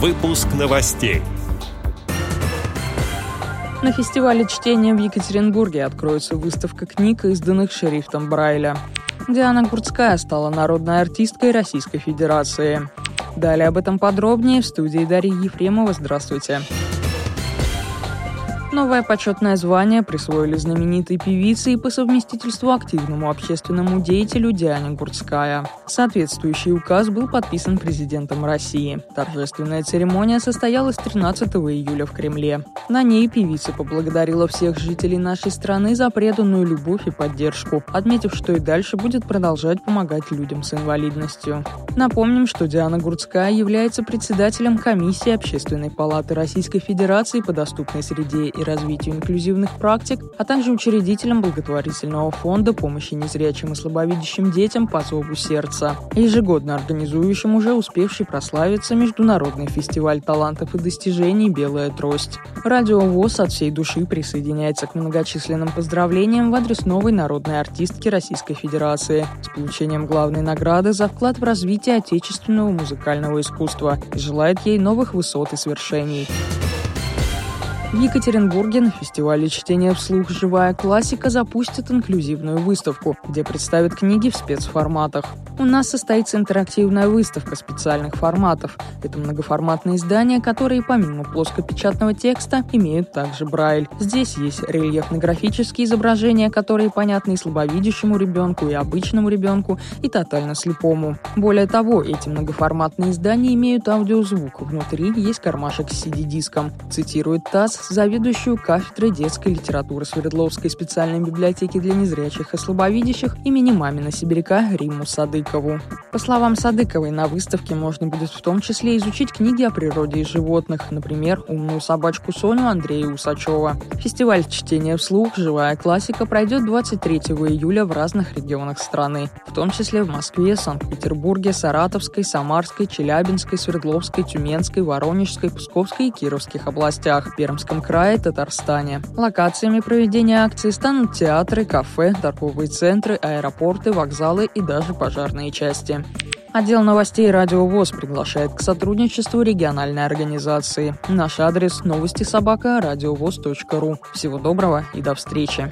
Выпуск новостей. На фестивале чтения в Екатеринбурге откроется выставка книг, изданных шрифтом Брайля. Диана Гурцкая стала народной артисткой Российской Федерации. Далее об этом подробнее в студии Дарьи Ефремова. Здравствуйте. Здравствуйте. Новое почетное звание присвоили знаменитой певице и по совместительству активному общественному деятелю Диане Гурцкая. Соответствующий указ был подписан президентом России. Торжественная церемония состоялась 13 июля в Кремле. На ней певица поблагодарила всех жителей нашей страны за преданную любовь и поддержку, отметив, что и дальше будет продолжать помогать людям с инвалидностью. Напомним, что Диана Гурцкая является председателем комиссии Общественной палаты Российской Федерации по доступной среде и развитию инклюзивных практик, а также учредителем благотворительного фонда помощи незрячим и слабовидящим детям по зову сердца, ежегодно организующим уже успевший прославиться Международный фестиваль талантов и достижений «Белая трость». Радио ВОЗ от всей души присоединяется к многочисленным поздравлениям в адрес новой народной артистки Российской Федерации с получением главной награды за вклад в развитие отечественного музыкального искусства и желает ей новых высот и свершений. В Екатеринбурге на фестивале чтения вслух «Живая классика» запустят инклюзивную выставку, где представят книги в спецформатах. У нас состоится интерактивная выставка специальных форматов. Это многоформатные издания, которые помимо плоскопечатного текста имеют также брайль. Здесь есть рельефно-графические изображения, которые понятны и слабовидящему ребенку, и обычному ребенку, и тотально слепому. Более того, эти многоформатные издания имеют аудиозвук. Внутри есть кармашек с CD-диском. Цитирует ТАСС заведующую кафедрой детской литературы Свердловской специальной библиотеки для незрячих и слабовидящих имени Мамина Сибиряка Риму Садыкову. По словам Садыковой, на выставке можно будет в том числе изучить книги о природе и животных, например, «Умную собачку Соню» Андрея Усачева. Фестиваль чтения вслух «Живая классика» пройдет 23 июля в разных регионах страны, в том числе в Москве, Санкт-Петербурге, Саратовской, Самарской, Челябинской, Свердловской, Тюменской, Воронежской, Псковской и Кировских областях, Пермской Красноярском крае, Татарстане. Локациями проведения акции станут театры, кафе, торговые центры, аэропорты, вокзалы и даже пожарные части. Отдел новостей «Радио ВОЗ» приглашает к сотрудничеству региональной организации. Наш адрес – новости собака ру. Всего доброго и до встречи.